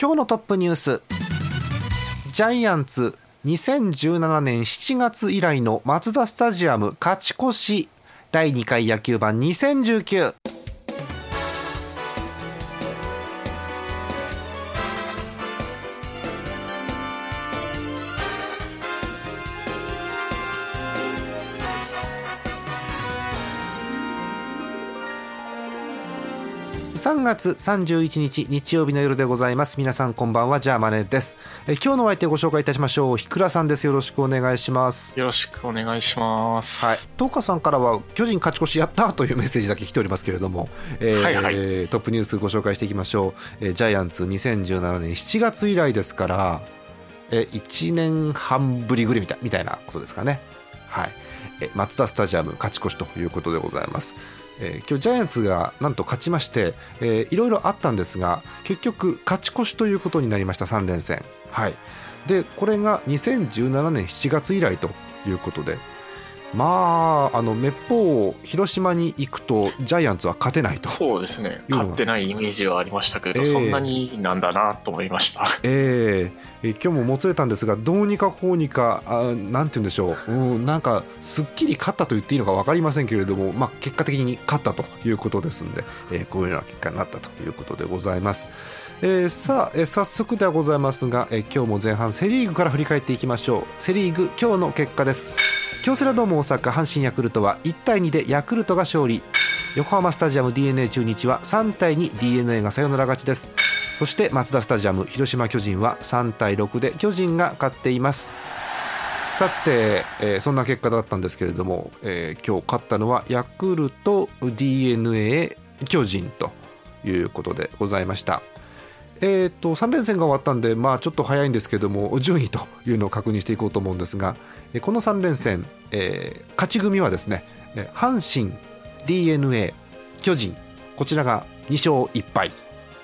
今日のトップニュース。ジャイアンツ2017年7月以来のマツダスタジアム勝ち越し。第2回野球盤2019 3月31日日曜日の夜でございます。皆さんこんばんはジャーマネです。え今日のお相手をご紹介いたしましょう。ひくらさんです。よろしくお願いします。よろしくお願いします。はい。東花さんからは巨人勝ち越しやったというメッセージだけ来ておりますけれども、えーはいはい。トップニュースご紹介していきましょう、えージャイアンツ2017年7月以来ですから、え1年半ぶりぐりみたいみたいなことですかね。はい。えマツダスタジアム勝ち越しということでございます、えー今日ジャイアンツがなんと勝ちまして、えーいろいろあったんですが結局勝ち越しということになりました3連戦。はい。でこれが2017年7月以来ということでまああのめっぽう広島に行くとジャイアンツは勝てないと。そうですね。勝ってないイメージはありましたけど、ええ。そんなになんだなと思いました。えーえー今日ももつれたんですがどうにかこうにかあなんて言うんでしょう、うん、なんかすっきり勝ったと言っていいのか分かりませんけれども、まあ、結果的に勝ったということですので、えーこういうような結果になったということでございます。えーさあ、えー早速ではございますが、えー今日も前半セ・リーグから振り返っていきましょう。セ・リーグ今日の結果です京セラドーム大阪阪神ヤクルトは1対2でヤクルトが勝利。横浜スタジアム d n a 中日は3対2 d n a がサヨナラ勝ちです。そしてマツダスタジアム広島巨人は3対6で巨人が勝っています。さて、えーそんな結果だったんですけれども、えー今日勝ったのはヤクルト d n a 巨人ということでございました。えー、と3連戦が終わったんで、まあ、ちょっと早いんですけども順位というのを確認していこうと思うんですが、この3連戦、えー勝ち組はですねえー阪神 d n a 巨人こちらが2勝1敗。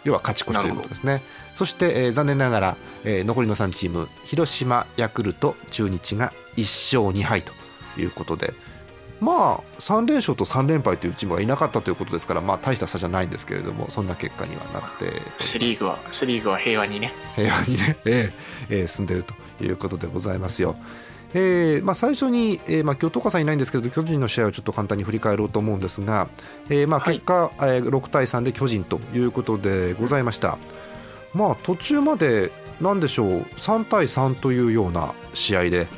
要は勝ち越しということですね。そして、えー残念ながら、えー残りの3チーム広島ヤクルト中日が1勝2敗ということで。まあ3連勝と3連敗というチームがいなかったということですから、まあ、大した差じゃないんですけれどもそんな結果にはなって。セ・リーグは、セ・リーグは平和にね。平和にね、ええええ進んでいるということでございますよ。えーまあ、最初に、えーまあ、今日、東さんいないんですけど巨人の試合をちょっと簡単に振り返ろうと思うんですが、えーまあ、はい。結果、えー6対3で巨人ということでございました。まあ、途中までなんでしょう3対3というような試合で、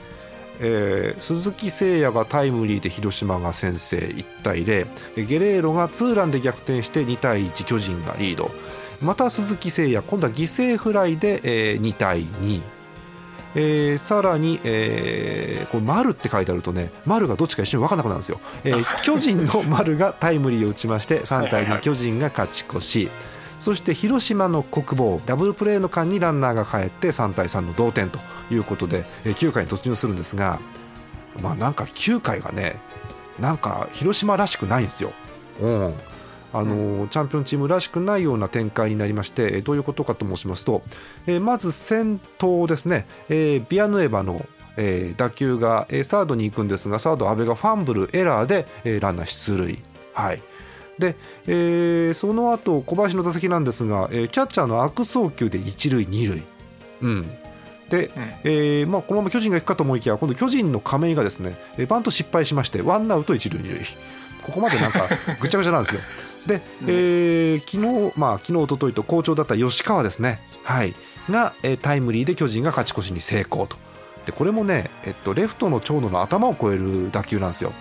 えー鈴木誠也がタイムリーで広島が先制1対0ゲレーロがツーランで逆転して2対1巨人がリード。また鈴木誠也今度は犠牲フライで、えー2対2、えーさらに、えーこれ丸って書いてあるとね丸がどっちか一瞬分からなくなるんですよ、えー巨人の丸がタイムリーを打ちまして3対2はいはい。はい巨人が勝ち越し。そして広島の国防ダブルプレーの間にランナーが帰って3対3の同点ということでえー9回に突入するんですがまあなんか9回がねなんか広島らしくないんですよ。うんあのチャンピオンチームらしくないような展開になりましてえーどういうことかと申しますと、えーまず先頭ですね、えービアヌエバの、えー打球が、えーサードに行くんですがサード阿部がファンブルエラーで、えーランナー出塁。はい。で、えーその後小林の打席なんですが、えーキャッチャーの悪送球で一塁二塁、うん、で、うん。えーまあ、このまま巨人が行くかと思いきや今度巨人の亀井がですねえーバント失敗しましてワンアウト一塁二塁ここまでなんか ぐちゃぐちゃなんですよ。で、えー昨日まあ昨日一昨日と好調だった吉川ですね、はい、が、えータイムリーで巨人が勝ち越しに成功とでこれもね、えっと、レフトの長野の頭を越える打球なんですよ。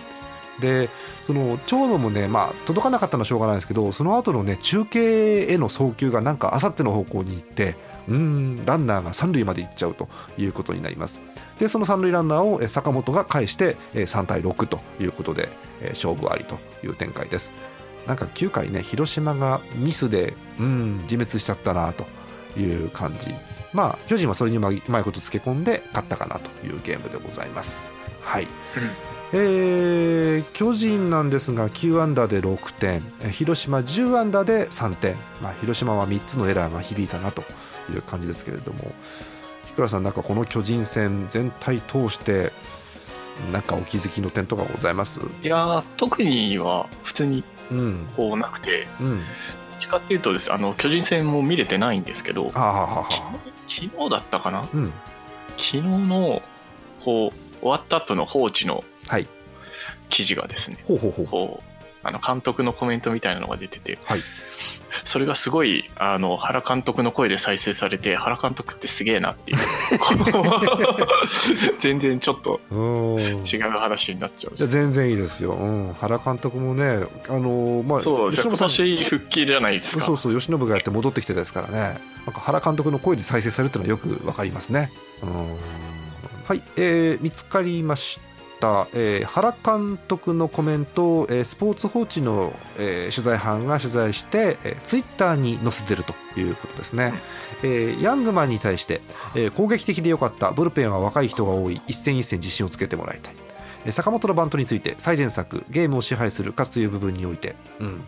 でその長野もね、まあ、届かなかったのはしょうがないですけどその後のね中継への送球がなんかあさっての方向に行ってうーんランナーが三塁まで行っちゃうということになります。でその三塁ランナーをえ坂本が返してえ3対6ということでえ勝負ありという展開です。なんか9回ね広島がミスでうん自滅しちゃったなという感じ。まあ巨人はそれにうまいことつけ込んで勝ったかなというゲームでございます。はい、えー巨人なんですが9アンダーで6点。えー広島10アンダーで3点、まあ、広島は3つのエラーが響いたなという感じですけれども日倉さんなんかこの巨人戦全体通してなんかお気づきの点とかございます？いやー特には普通にうん。こうなくて。うん。どっちかっていうとですあの巨人戦も見れてないんですけど昨日だったかな？あ、うん。昨日のこう終わった後の放置のはい。記事がですねほうほうほう。こうあの監督のコメントみたいなのが出てて、はいそれがすごいあの原監督の声で再生されて原監督ってすげえなっていう。全然ちょっとうん。違う話になっちゃう全然いいですよ、うん、原監督もね、あのまあ、そう今年復帰じゃないですか。そうそう、由伸がやって戻ってきてですからね、なんか原監督の声で再生されるっていうのはよくわかりますね。うん。はい、えー見つかりました、えー原監督のコメントを、えースポーツ報知の、えー取材班が取材して、えーツイッターに載せてるということですね。えーヤングマンに対して、えー攻撃的でよかった、ブルペンは若い人が多い、一戦一戦自信をつけてもらいたい。えー坂本のバントについて最善策ゲームを支配する勝つという部分において、うん、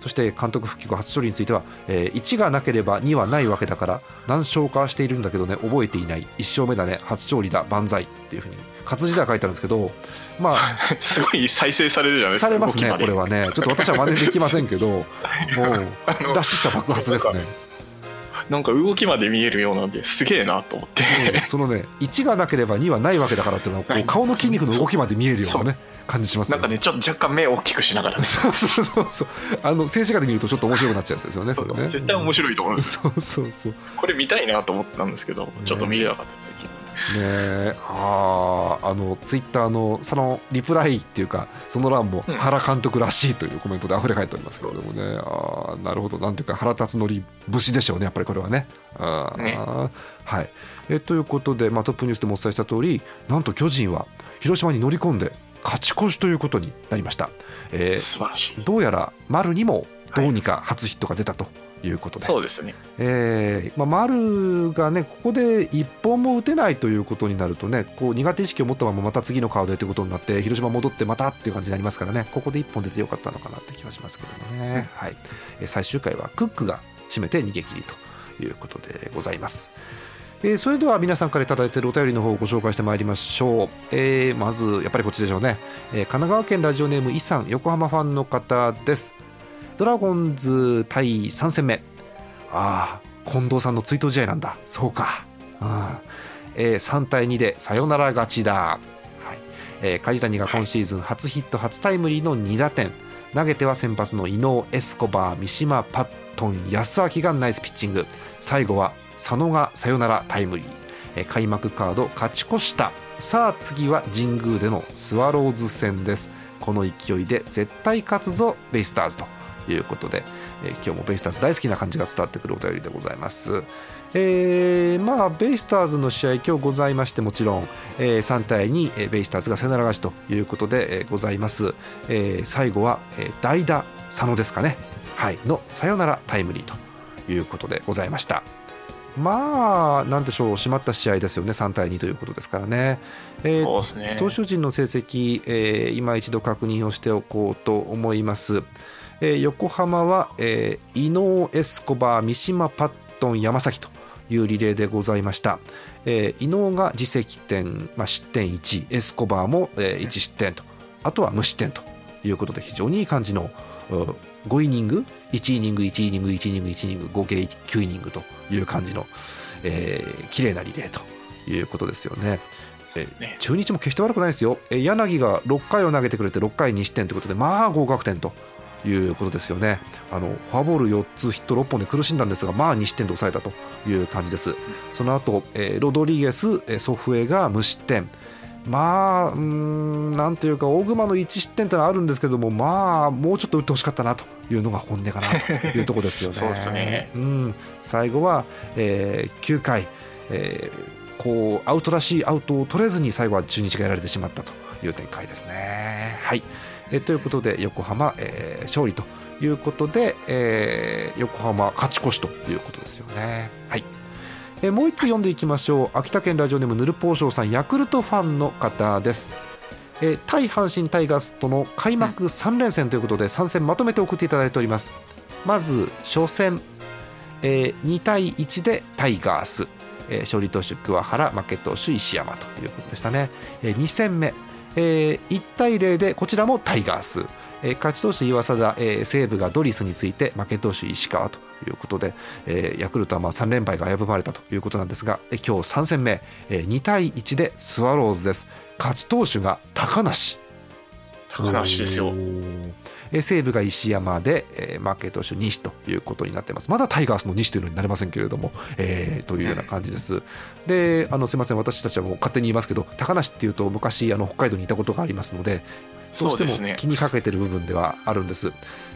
そして監督復帰後初勝利については、えー1がなければ2はないわけだから何勝かしているんだけどね覚えていない1勝目だね初勝利だ万歳っていうふうに活字では書いてあるんですけどまあ すごい再生されるじゃないですかされますねこれはね。ちょっと私は真似できませんけど もうらしさ爆発ですね。なんか動きまで見えるようなんですげえなと思って。うんそのね1がなければ2はないわけだからっていうのは顔の筋肉の動きまで見えるようなね感じしますよね。なんかねちょっと若干目を大きくしながらね。そうそうそう。そうあの静止画で見るとちょっと面白くなっちゃうやつですよねそれね。絶対面白いと思うんですそうそうそう。これ見たいなと思ったんですけどちょっと見れなかったですねねえあーあのツイッターのそのリプライっていうかその欄もうん。原監督らしいというコメントで溢れ返っておりますけれどもね、あーなるほど。なんていうか腹立つのり節でしょうねやっぱりこれはね。あーね。はい。えということで、まあ、トップニュースでもお伝えした通りなんと巨人は広島に乗り込んで勝ち越しということになりました。えー素晴らしい。どうやら丸にもどうにか初ヒットが出たということで、そうですね。えーまあ、丸がねここで一本も打てないということになるとねこう苦手意識を持ったまままた次のカードへということになって広島戻ってまたっていう感じになりますからね。ここで一本出てよかったのかなって気はしますけどもね、はい、えー最終回はクックが締めて逃げ切りということでございます。えーそれでは皆さんからいただいているお便りの方をご紹介してまいりましょう、えーまずやっぱりこっちでしょうね、えー神奈川県ラジオネームイさん横浜ファンの方ですドラゴンズ対3戦目。ああ近藤さんの追悼試合なんだ。そうか、うん。えー3対2でサヨナラ勝ちだ、はい。えー梶谷が今シーズン初ヒット初タイムリーの2打点。投げては先発の伊能エスコバー三島パットン安明がナイスピッチング。最後は佐野がサヨナラタイムリー、えー開幕カード勝ち越した。さあ次は神宮でのスワローズ戦です。この勢いで絶対勝つぞベイスターズということで、えー今日もベイスターズ大好きな感じが伝わってくるお便りでございます。えーまあ、ベイスターズの試合、今日ございまして、もちろん、えー3対2、えーベイスターズがサヨナラ勝ちということで、えーございます。えー最後は、えー代打、佐野ですかね、はい、のサヨナラタイムリーということでございました。まあ、なんでしょう、締まった試合ですよね、3対2ということですからね。えーね投手陣の成績、えー今一度確認をしておこうと思います。えー横浜は、えー伊能エスコバー、三島パットン、山崎というリレーでございました。えー伊能が自責点、まあ、失点1、エスコバーも、えー1失点と、あとは無失点ということで、非常にいい感じのう5イニング、1イニング、1イニング、1イニング、1イニング、合計9イニングという感じの、えー綺麗なリレーということですよね。ね中日も決して悪くないですよ、えー柳が6回を投げてくれて6回2失点ということで、まあ合格点ということですよね、あのフォアボール4つ、ヒット6本で苦しんだんですが、まあ2失点で抑えたという感じです、その後、えーロドリゲス、えーソフエが無失点、まあ、うーんなんていうか、大熊の1失点というのはあるんですけども、まあ、もうちょっと打ってほしかったなというのが本音かなと いうところですよね。そうね。うん、最後は、えー9回、えーこうアウトらしいアウトを取れずに最後は中日がやられてしまったという展開ですね。はいえーということで横浜、えー勝利ということで、えー横浜勝ち越しということですよね。はい。えーもう一つ読んでいきましょう。秋田県ラジオネームヌルポーショーさんヤクルトファンの方です、えー対阪神タイガースとの開幕3連戦ということで3戦まとめて送っていただいております。まず初戦、えー2対1でタイガース、えー勝利投手桑原負け投手石山ということでしたね、え2戦目、えー1対0でこちらもタイガース、えー勝ち投手岩貞、えー西武がドリスについて負け投手石川ということで、えーヤクルトはまあ3連敗が危ぶまれたということなんですが、えー今日3戦目、えー2対1でスワローズです。勝ち投手が高梨。高梨ですよ。えー西武が石山で、えー、負け投手西ということになってます。まだタイガースの西というのになれませんけれども、えーというような感じです、であのすみません。私たちはもう勝手に言いますけど高梨っていうと昔あの北海道にいたことがありますのでどうしても気にかけてる部分ではあるんです、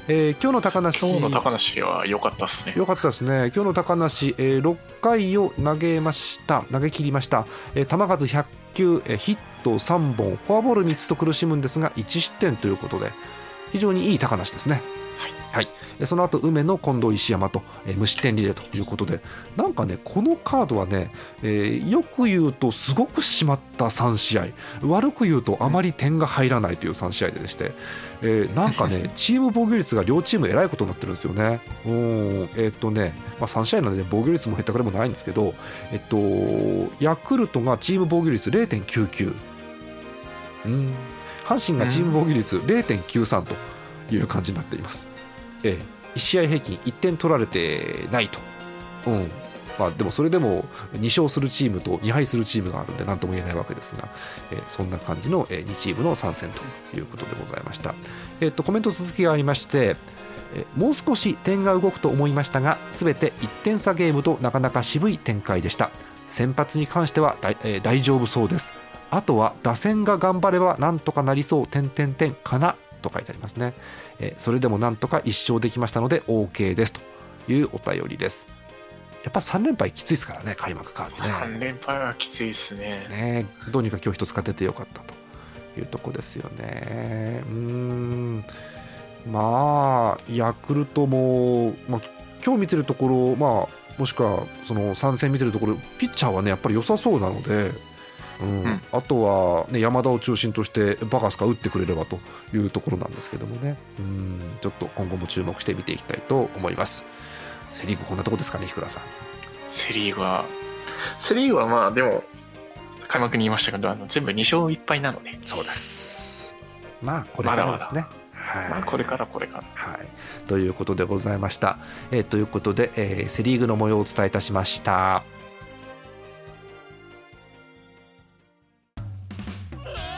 えー今日の高梨今日の高梨は良かったですね。よかったですね、今日の高梨、えー6回を投げました、投げ切りました、えー球数100球、えーヒット3本、フォアボール3つと苦しむんですが、1失点ということで、非常にいい高梨ですね。はい。えーその後梅野、近藤、石山と、えー無失点リレーということで、なんかね、このカードはね、えーよく言うと、すごく締まった3試合、悪く言うと、あまり点が入らないという3試合でして、えーなんかね、チーム防御率が両チームえらいことになってるんですよね。うんえっとね、まあ、3試合なので防御率も減ったくれもないんですけど、えっと、ヤクルトがチーム防御率0.99、うん、阪神がチーム防御率0.93という感じになっています。ええ。1試合平均1点取られてないと。うん。まあ、でもそれでも2勝するチームと2敗するチームがあるんで何とも言えないわけですが、えーそんな感じの、え2チームの参戦ということでございました、えっとコメント続きがありまして、えーもう少し点が動くと思いましたが全て1点差ゲームとなかなか渋い展開でした。先発に関しては大,、えー大丈夫そうですあとは打線が頑張ればなんとかなりそう点点点かなと書いてありますね、えーそれでもなんとか1勝できましたので OK ですというお便りですやっぱ3連敗きついですからね開幕カードね3連敗はきついですね。ねどうにか今日一つ勝ててよかったというとこですよね。うーんまあヤクルトも、まあ、今日見てるところ、まあ、もしくはその3戦見てるところピッチャーはねやっぱり良さそうなので。うん。うん。あとは、ね、山田を中心としてバカスカ打ってくれればというところなんですけどもね。うん。ちょっと今後も注目して見ていきたいと思います。セ・リーグこんなとこですかね日倉さん。セ・リーグは、セ・リーグはまあでも、開幕に言いましたけど、あの全部2勝1敗なので、そうです。まあこれからですね。はい。まあこれからこれから。はい、ということでございました。えーということで、えーセ・リーグの模様をお伝えいたしました。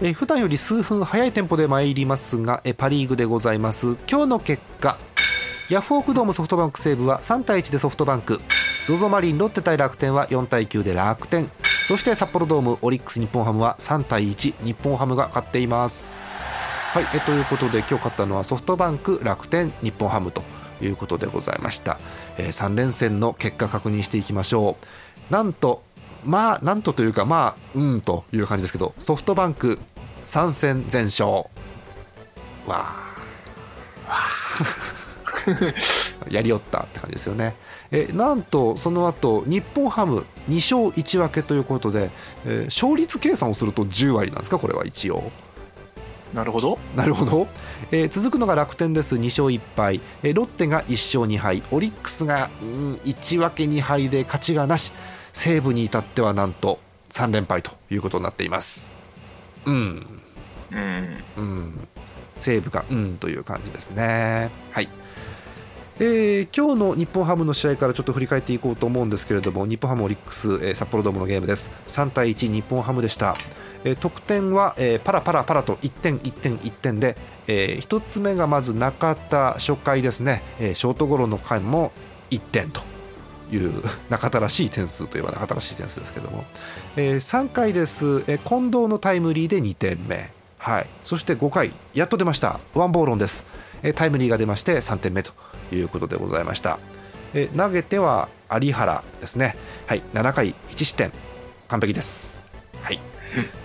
えー普段より数分早いテンポで参りますが、えーパ・リーグでございます。今日の結果ヤフオクドームソフトバンク西武は3対1でソフトバンク。ZOZO マリンロッテ対楽天は4対9で楽天。そして札幌ドームオリックス日本ハムは3対1日本ハムが勝っています。はい、えということで今日勝ったのはソフトバンク楽天日本ハムということでございました、え3連戦の結果確認していきましょう。なんとまあなんとというかまあうんという感じですけどソフトバンク3戦全勝。わあ。やりよったって感じですよね。えなんとその後日本ハム2勝1分けということで、えー勝率計算をすると10割なんですか？これは一応。なるほど。なるほど、えー続くのが楽天です。2勝1敗、えーロッテが1勝2敗。オリックスが、うん、1分け2敗で勝ちがなし西武に至ってはなんと3連敗ということになっています。うん。うん。うん。西武がうんという感じですね。はい。えー今日の日本ハムの試合からちょっと振り返っていこうと思うんですけれども日本ハムオリックス、えー札幌ドームのゲームです。3対1日本ハムでした、えー得点は、えーパラパラパラと1点1点1点で、え1つ目がまず中田初回ですね、えーショートゴロの回も1点という中田らしい点数といえば中田らしい点数ですけども、え3回です、えー近藤のタイムリーで2点目、はい、そして5回やっと出ました。ワンボーロンです、えータイムリーが出まして3点目ということでございました、えー投げては有原ですね、はい、7回1失点。完璧です、はい。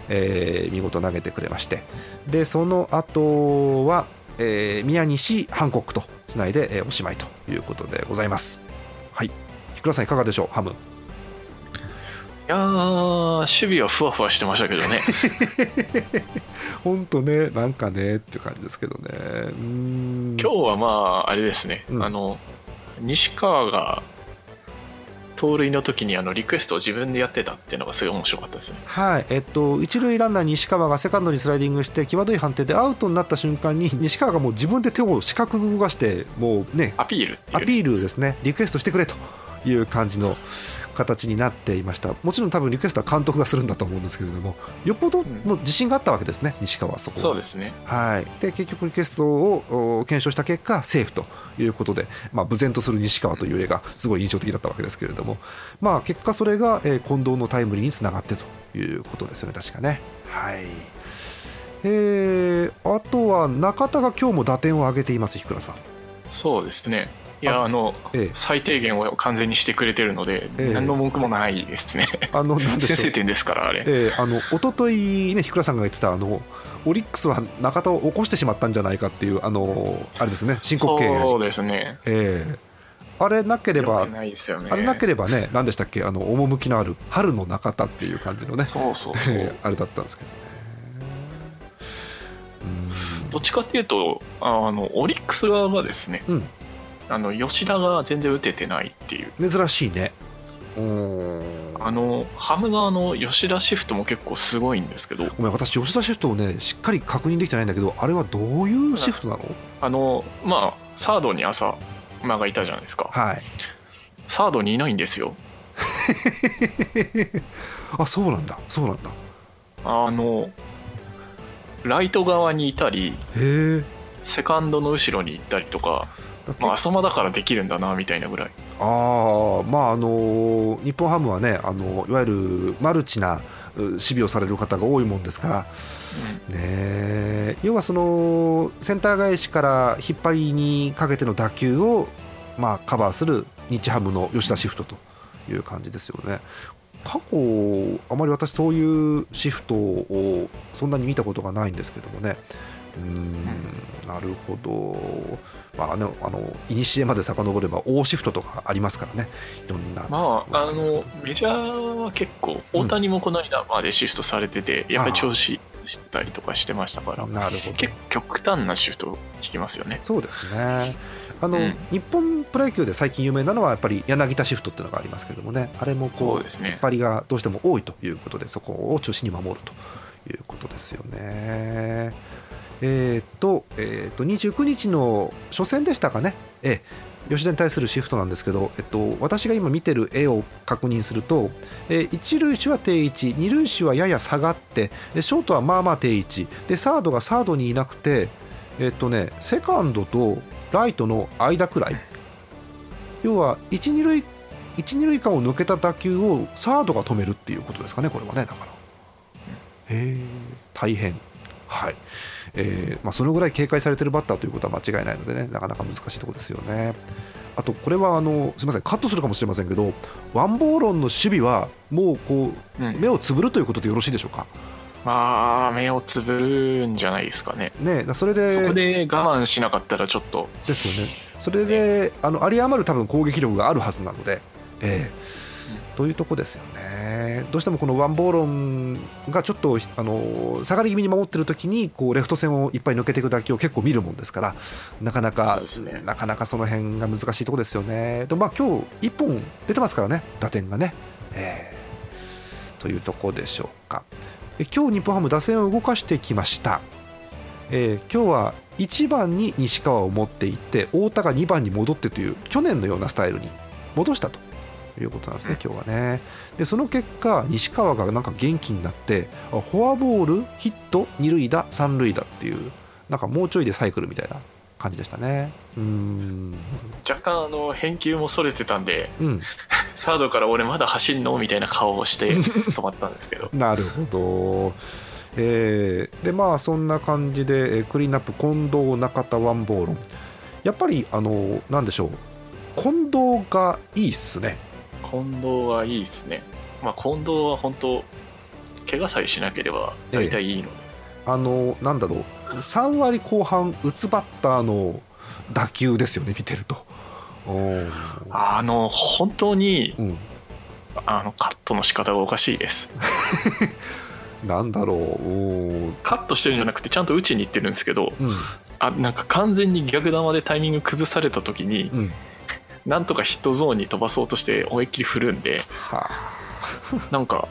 えー見事投げてくれまして。でその後は、えー宮西ハンコックとつないで、えーおしまいということでございます。倉さんいかがでしょう？ハム。いやー守備はふわふわしてましたけどね。本当ねなんかねっていう感じですけどね。今日はまああれですね、うん。あの西川が盗塁の時にあのリクエストを自分でやってたっていうのがすごい面白かったですね。はい。えっと、一塁ランナー西川がセカンドにスライディングして際どい判定でアウトになった瞬間に西川がもう自分で手を四角く動かしてもうねアピールっていうアピールですね。リクエストしてくれという感じの形になっていました。もちろん多分リクエストは監督がするんだと思うんですけれどもよっぽどもう自信があったわけですね西川はそこは。そうですね。はい、で結局リクエストをお検証した結果セーフということで、まあ、無然とする西川という絵がすごい印象的だったわけですけれども、まあ、結果それが、えー近藤のタイムリーにつながってということですよね確かね。はい。えーあとは中田が今日も打点を上げています、日倉さん。そうですねいやああのええ。最低限を完全にしてくれてるので、ええ。何の文句もないですね。あの先制点ですからあれ、えーあの一昨日ね、日倉さんが言ってたあのオリックスは中田を起こしてしまったんじゃないかっていうあのあれですね申告敬遠、そうですね。えーあれなければね。あれなければね、何でしたっけ、あの趣のある春の中田っていう感じのね、そうそうそう。あれだったんですけどね。うどっちかっていうとあのオリックス側がですねん、うん、あの吉田が全然打ててないっていう珍しいね。あのハム側の吉田シフトも結構すごいんですけどごめん、私、吉田シフトをね、しっかり確認できてないんだけど、あれはどういうシフトなの？あのまあサードに朝馬がいたじゃないですかはい。サードにいないんですよ あ、そうなんだ、そうなんだ。あのライト側にいたり。セカンドの後ろに行ったりとか、まあ、浅間だからできるんだなみたいなぐらい。ああまああの日本ハムはねあのいわゆるマルチなう守備をされる方が多いもんですから、ねえ。要はそのセンター返しから引っ張りにかけての打球を、まあ、カバーする日ハムの吉田シフトという感じですよね。過去あまり私そういうシフトをそんなに見たことがないんですけどもね。うーん。なるほどまあねあの古まで遡れば大シフトとかありますからね。いろんな。まああのメジャーは結構大谷もこの間までシフトされてて、やっぱり調子したりとかしてましたからなるほど。結構極端なシフト聞きますよね。そうですね。あの、うん。日本プロ野球で最近有名なのはやっぱり柳田シフトっていうのがありますけどもね。あれもこそうね。引っ張りがどうしても多いということでそこを中心に守るということですよね。えーっと,、えーっと29日の初戦でしたかね、えー吉田に対するシフトなんですけど、えっと、私が今見てる絵を確認すると、えー一塁手は定位置二塁手はやや下がってショートはまあまあ定位置でサードがサードにいなくて、えっとね、セカンドとライトの間くらい。要は一二塁一二塁間を抜けた打球をサードが止めるっていうことですかねこれはねだから。へえ大変。はい。えーまあ、そのぐらい警戒されてるバッターということは間違いないのでねなかなか難しいところですよね。あとこれはあのすみませんカットするかもしれませんけどワンボーロンの守備はもうこううん。目をつぶるということでよろしいでしょうか？まあ目をつぶるんじゃないですかね。ねそれでそこで我慢しなかったらちょっと。ですよね。それであの有り余る多分攻撃力があるはずなので、ええ。というとこですよね。どうしてもこのワンボーロンがちょっとあの下がり気味に守ってる時にこうレフト線をいっぱい抜けていく打球を結構見るもんですからなかなか、ね。なかなかその辺が難しいところですよね。でまあ今日1本出てますからね打点がね、ええ。というところでしょうか。え今日日本ハム打線を動かしてきました。えー今日は1番に西川を持っていって太田が2番に戻ってという去年のようなスタイルに戻したということなんですね、今日はね。で、その結果、西川がなんか元気になって、あフォアボール、ヒット、二塁打、三塁打っていう、なんかもうちょいでサイクルみたいな感じでしたね。うーん、若干あの返球もそれてたんでうん、サードから俺まだ走んのみたいな顔をして 止まったんですけどなるほど。えーでまあそんな感じでえークリーンナップ近藤中田ワンボールやっぱりあのなんでしょう近藤がいいっすね近藤はいいですね。まあ近藤は本当怪我さえしなければ大体いいので、あのなんだろう。3割後半打つバッターの打球ですよね見てると。あの本当にうん。あのカットの仕方がおかしいです。なんだろう。カットしてるんじゃなくてちゃんと打ちに行ってるんですけどうん。あなんか完全に逆球でタイミング崩された時にうんなんとかヒットゾーンに飛ばそうとして思いっきり振るんではなんか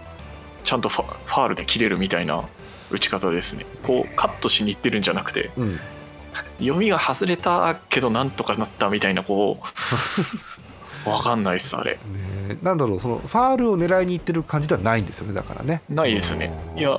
ちゃんとファファールで切れるみたいな打ち方ですね。こうカットしに行ってるんじゃなくてあうん。読みが外れたけどなんとかなったみたいなこう わかんないっすあれ。ねなんだろうそのファールを狙いにいってる感じではないんですよねだからね。ないですね。うんいや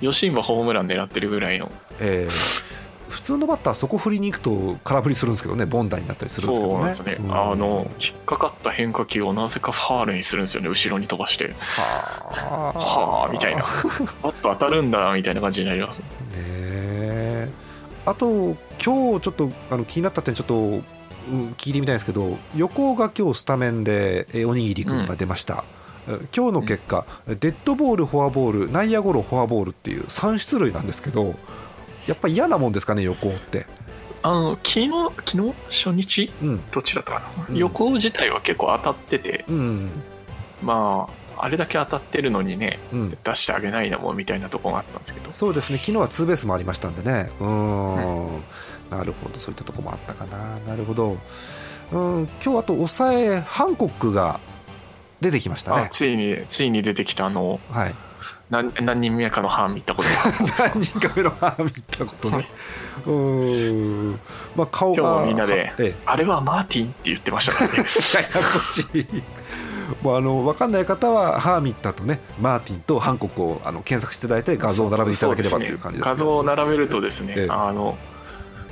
吉今ホームラン狙ってるぐらいのえー普通のバッターそこ振りに行くと空振りするんですけどね凡打になったりするんですけどね。そうなんですね、うん。あの引っかかった変化球をなぜかファールにするんですよね後ろに飛ばして。はあ。はあみたいな。バット当たるんだみたいな感じになります。ねえ。あと今日ちょっとあの気になった点ちょっと、うん聞いてみたいんですけど横尾が今日スタメンでえーおにぎり君が出ました、え今日の結果、デッドボールフォアボール内野ゴロフォアボールっていう3出塁なんですけどやっぱり嫌なもんですかね横尾って。あの昨日昨日？初日？うん。どっちだったかな、うん。横自体は結構当たってて。うんまああれだけ当たってるのにねうん。出してあげないのもみたいなところがあったんですけど。そうですね。昨日はツーベースもありましたんでね。うーん、なるほど。そういったところもあったかな。なるほど。うん。今日あと抑えハンコックが出てきましたね。あついについに出てきたあの。はい。何何人目かの班見たこと。が 何人か目の歯見たことね。うーん。まあ顔が今日もみんなでええ。あれはマーティンって言ってましたからね。ややこしい。もうあの分かんない方はハーミッタとねマーティンとハンコックをあの検索していただいて画像を並べていただければという感じです画像を並べるとですね、ええ。あの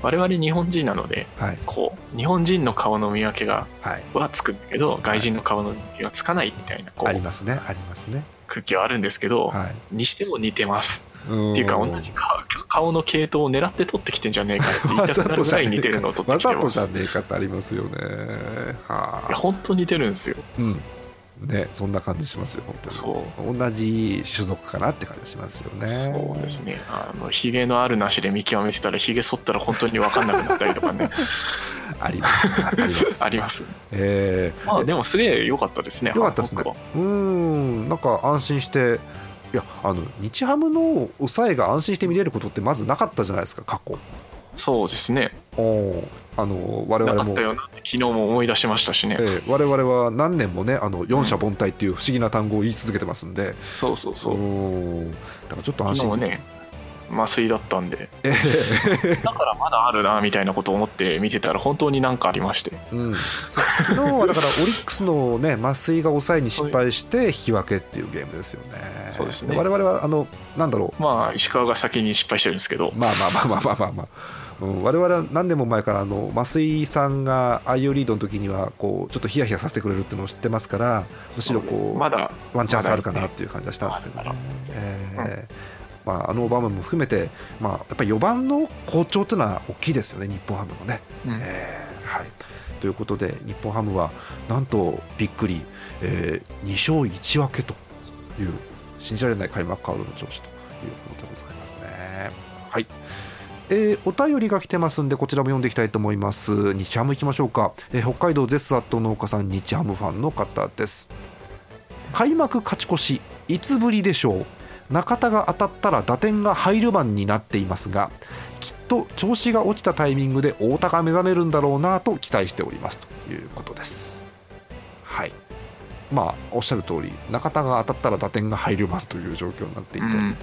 我々日本人なのではい。こう日本人の顔の見分けがはい。はつくんだけど外人の顔の見分けがつかないみたいなこありうますね。ありますね。空気はあるんですけど、はい。にしても似てます。っっていうか同じ顔顔の系統を狙って取ってきてんじゃねえかって言いたくなるぐらい似てるのを取ってわきてます。ざとじゃねえかってありますよね。はい。やあ本当似てるんですよ。うんねそんな感じしますよ本当に。そう。同じ種族かなって感じしますよね。そうですね。あのヒゲのあるなしで見極めてたらヒゲ剃ったら本当に分かんなくなったりとかね。あります。あります。あります。えまあでもすげえ良かったですね。ー、よかったですね。うーん。なんか安心していやあの日ハムの抑えが安心して見れることってまずなかったじゃないですか過去。そうですね。おーあの我な々も。昨日も思い出しましたしね、えー我々は何年もねあの四者凡退っていう不思議な単語を言い続けてますんで、そうそうそう。ー。んだからちょっと安心。昨日もね麻酔だったんで。えー だからまだあるなみたいなことを思って見てたら本当になんかありまして。うん、そう昨日はだからオリックスの、ね、麻酔が抑えに失敗して引き分けっていうゲームですよね。そうですね。我々はあのなんだろまあ石川が先に失敗してるんですけど。うまあまあまあまあまあまあまあ、うん、我々は何年も前からあの増井さんがアイオリードの時にはこうちょっとヒヤヒヤさせてくれるっていうのを知ってますからむしろこうまだワンチャンスあるかなっていう感じはしたんですけどね。まだ。えーまあ、あの場面も含めて、まあ、やっぱり4番の好調というのは大きいですよね、日本ハムのね。うん。えーはい、ということで日本ハムはなんとびっくり、えー2勝1分けという信じられない開幕カードの調子ということでございますね。はいえーお便りが来てますんでこちらも読んでいきたいと思います。日ハムいきましょうか、えー北海道ゼスアット農家さん日ハムファンの方です。開幕勝ち越しいつぶりでしょう。中田が当たったら打点が入る番になっていますがきっと調子が落ちたタイミングで太田が目覚めるんだろうなと期待しております。ということです。はい。まあおっしゃる通り中田が当たったら打点が入る番という状況になっていて、うん。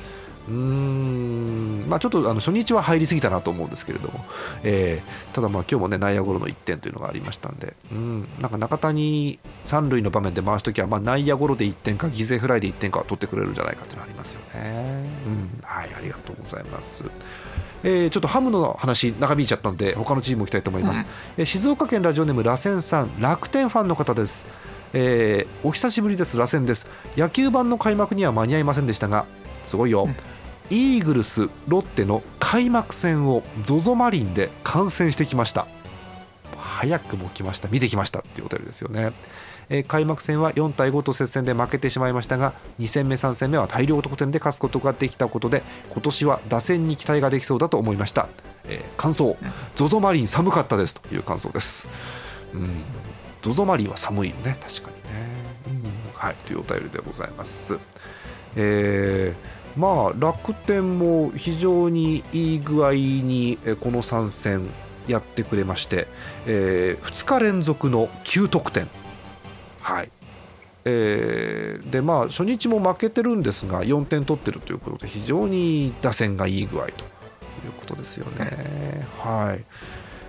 うーん。まあ、ちょっとあの初日は入りすぎたなと思うんですけれども、えーただ、まあ今日もね内野ゴロの1点というのがありましたんで、うん、なんか中田に三塁の場面で回すときは、まあ、内野ゴロで1点か犠牲フライで1点かは取ってくれるんじゃないかというのがありますよね。うん。はい、ありがとうございます。えーちょっとハムの話長引いちゃったんで他のチームも行きたいと思います、うん。えー静岡県ラジオネーム螺旋さん楽天ファンの方です、えーお久しぶりです螺旋です。野球版の開幕には間に合いませんでしたがすごいよ、うんイーグルスロッテの開幕戦を ZOZO マリンで観戦してきました。早くも来ました。見てきましたっていうお便りですよね、えー開幕戦は4対5と接戦で負けてしまいましたが2戦目3戦目は大量得点で勝つことができたことで今年は打線に期待ができそうだと思いました、えー感想。ZOZO マリン寒かったですという感想です。うん。ZOZO マリンは寒いよね。確かにね、うん。はい。というお便りでございます。えーまあ楽天も非常にいい具合にこの3戦やってくれまして、え2日連続の9得点。はい。えーでまあ初日も負けてるんですが4点取ってるということで非常に打線がいい具合ということですよね。はい。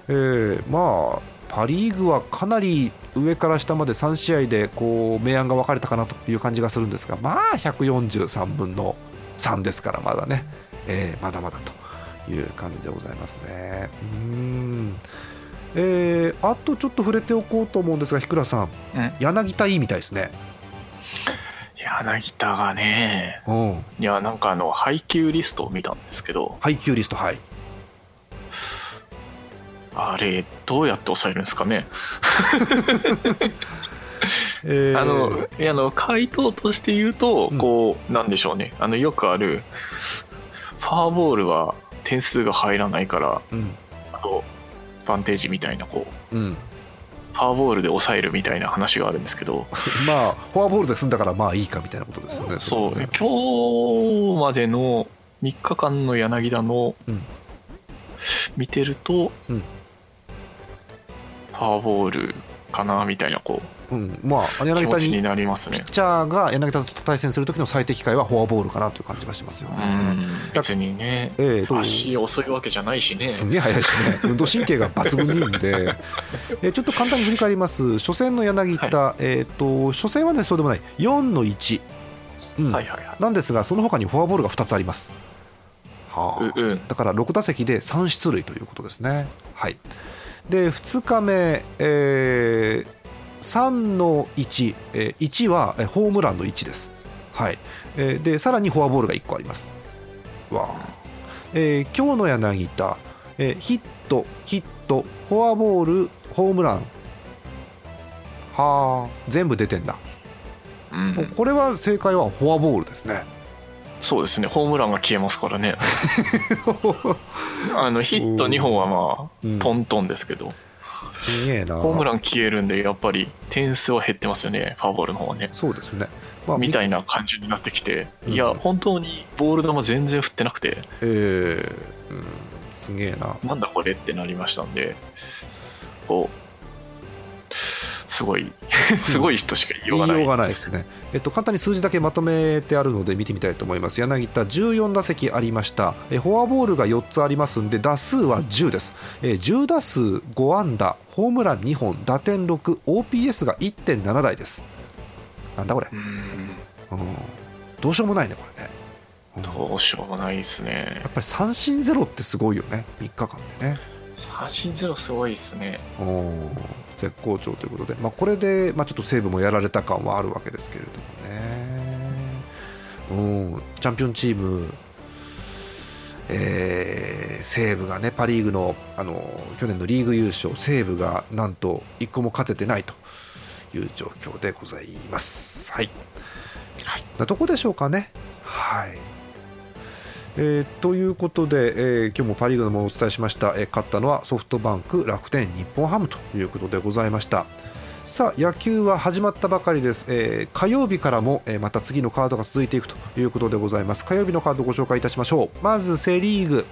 えーまあパ・リーグはかなり上から下まで3試合でこう明暗が分かれたかなという感じがするんですがまあ143分の3ですからまだね、えーまだまだという感じでございますね。うん。えーあとちょっと触れておこうと思うんですが、日倉さん、うん柳田いいみたいですね。柳田がね。うん、いやなんかあの配給リストを見たんですけど。配給リスト、はい。あれどうやって抑えるんですかね えー。あのいやあの回答として言うと、うん。こうなんでしょうね。あのよくあるファーボールは点数が入らないからうん、あとバンテージみたいなこううん、ファーボールで抑えるみたいな話があるんですけど。まあ、フォアボールで済んだから、まあいいかみたいなことですよね。そう今日までの3日間の柳田のうん。見てると、うん。ファーボールかなみたいなこううん、まあ、気柳田にになりますねピッ。チャーが柳田と対戦する時の最適解はフォアボールかなという感じがしますようね。ん別にねええ足遅いわけじゃないしね。すげえ速いしね、運動神経が抜群にいいんで、えーちょっと簡単に振り返ります、初戦の柳田、えー、と初戦はね、そうでもない、4の1、うんはいはいはなんですが、その他にフォアボールが2つあります。はあい。ううん。だから6打席で3出塁ということですね。はい、で2日目、えー3の1、えー1はえーホームランの1です。はいえーでさらにフォアボールが1個あります。わあえー今日の柳田、えーヒット、ヒット、フォアボール、ホームラン。はあ、全部出てんだ。うん、これは正解はフォアボールですね。そうですね、ホームランが消えますからね。あのヒット2本はまあ、うんトントンですけど、すげえな。ホームラン消えるんで、やっぱり点数は減ってますよね、ファーボールの方はね。そうですね。まあみたいな感じになってきて、うんいや、本当にボール球全然振ってなくて、えーうん、すげえな。なんだこれってなりましたんで、こう、すごい、すごい人しか言いようがない。言いようがないですね。えっと、簡単に数字だけまとめてあるので見てみたいと思います。柳田14打席ありました。えフォアボールが4つありますんで、打数は10です。え10打数5安打、ホームラン2本、打点6、OPS が1.7台です。なんだこれ、うん、うん、どうしようもないね、これね。うんどうしようもないですねや。っぱり三振ゼロってすごいよね、3日間でね。三振ゼロすごいですね。おー絶好調ということで、まあ、これで、まあ、ちょっと西武もやられた感はあるわけですけれどもね、うん、チャンピオンチーム、えー西武がねパ・リーグのあの去年のリーグ優勝西武がなんと1個も勝ててないという状況でございます。はい、はい。なとこでしょうかね。はいえーということで、えー今日もパ・リーグのものをお伝えしました、えー勝ったのはソフトバンク、楽天、日本ハムということでございました。さあ野球は始まったばかりです、えー火曜日からも、えーまた次のカードが続いていくということでございます。火曜日のカードをご紹介いたしましょう。まずセ・リーグ、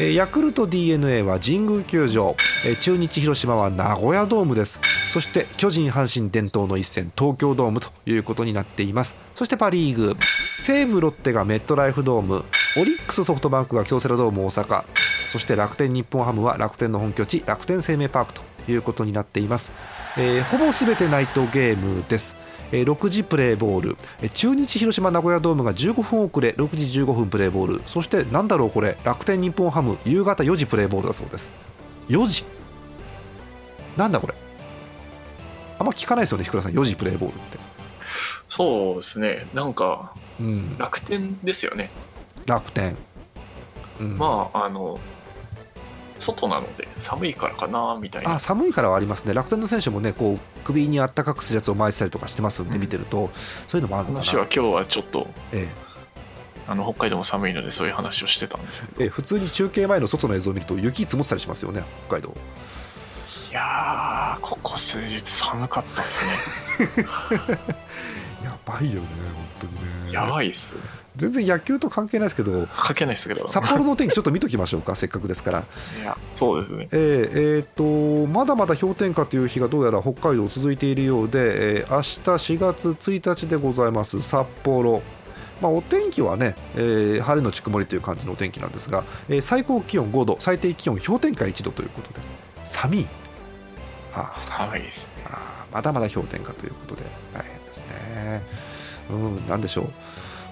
えーヤクルト d n a は神宮球場、えー中日広島は名古屋ドームです。そして巨人阪神伝統の一戦東京ドームということになっています。そしてパ・リーグ。西武ロッテがメットライフドーム。オリックスソフトバンクが京セラドーム大阪そして楽天日本ハムは楽天の本拠地楽天生命パークということになっています、えーほぼすべてナイトゲームです。えー6時プレーボール。えー中日広島名古屋ドームが15分遅れ6時15分プレーボール。そしてなんだろうこれ楽天日本ハム夕方4時プレーボールだそうです。4時。なんだこれ。あんま聞かないですよね日倉さん4時プレーボールって。そうですね。なんかうん。楽天ですよね楽天、うん。まああの外なので寒いからかなみたいな。あ寒いからはありますね。楽天の選手もねこう首にあったかくするやつを巻いてたりとかしてますんで、うん。見てるとそういうのもあるのかな。話は今日はちょっとえあの北海道も寒いのでそういう話をしてたんですけど。えええ普通に中継前の外の映像を見ると雪積もってたりしますよね北海道。いやーここ数日寒かったっすね。や ばいよね本当にね。やばいっす。全然野球と関係ないですけど書けないですけど。札幌のお天気ちょっと見ときましょうか せっかくですから。いやそうですね。えーえーとまだまだ氷点下という日がどうやら北海道続いているようで、えー明日4月1日でございます札幌、まあ、お天気はね、えー晴れのち曇りという感じのお天気なんですが、えー最高気温5度最低気温氷点下1度ということで。寒い、はあ。寒いですね。あーまだまだ氷点下ということで。大変ですね。うん、なんでしょ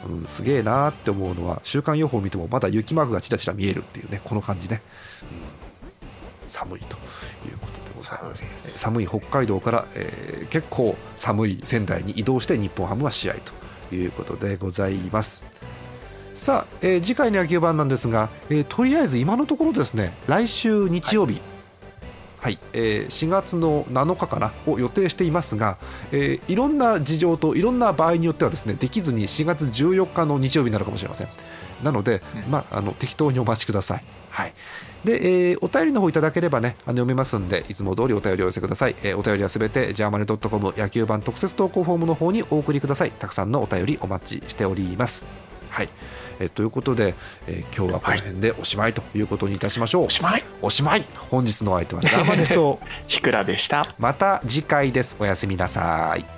う、うん、すげえなーって思うのは週間予報を見てもまだ雪マークがちらちら見えるっていうねこの感じね、うん寒いということでございます。寒い北海道から、えー結構寒い仙台に移動して日本ハムは試合ということでございます。さあ、えー次回の野球版なんですが、えーとりあえず今のところですね来週日曜日、はいえー4月の7日かなを予定していますが、えーいろんな事情といろんな場合によってはですねできずに4月14日の日曜日になるかもしれません。なので、うん。まあ、あの適当にお待ちください。はい。で、えーお便りの方いただければねあの読めますんでいつも通りお便りをお寄せください、えーお便りはすべてジャーマネドットコム野球版特設投稿フォームの方にお送りください。たくさんのお便りお待ちしております。はい、えーということで、えー今日はこの辺でおしまいということにいたしましょう、おしまい。おしまい。本日のお相手はジャーマネと。ひくらでした。また次回です。おやすみなさい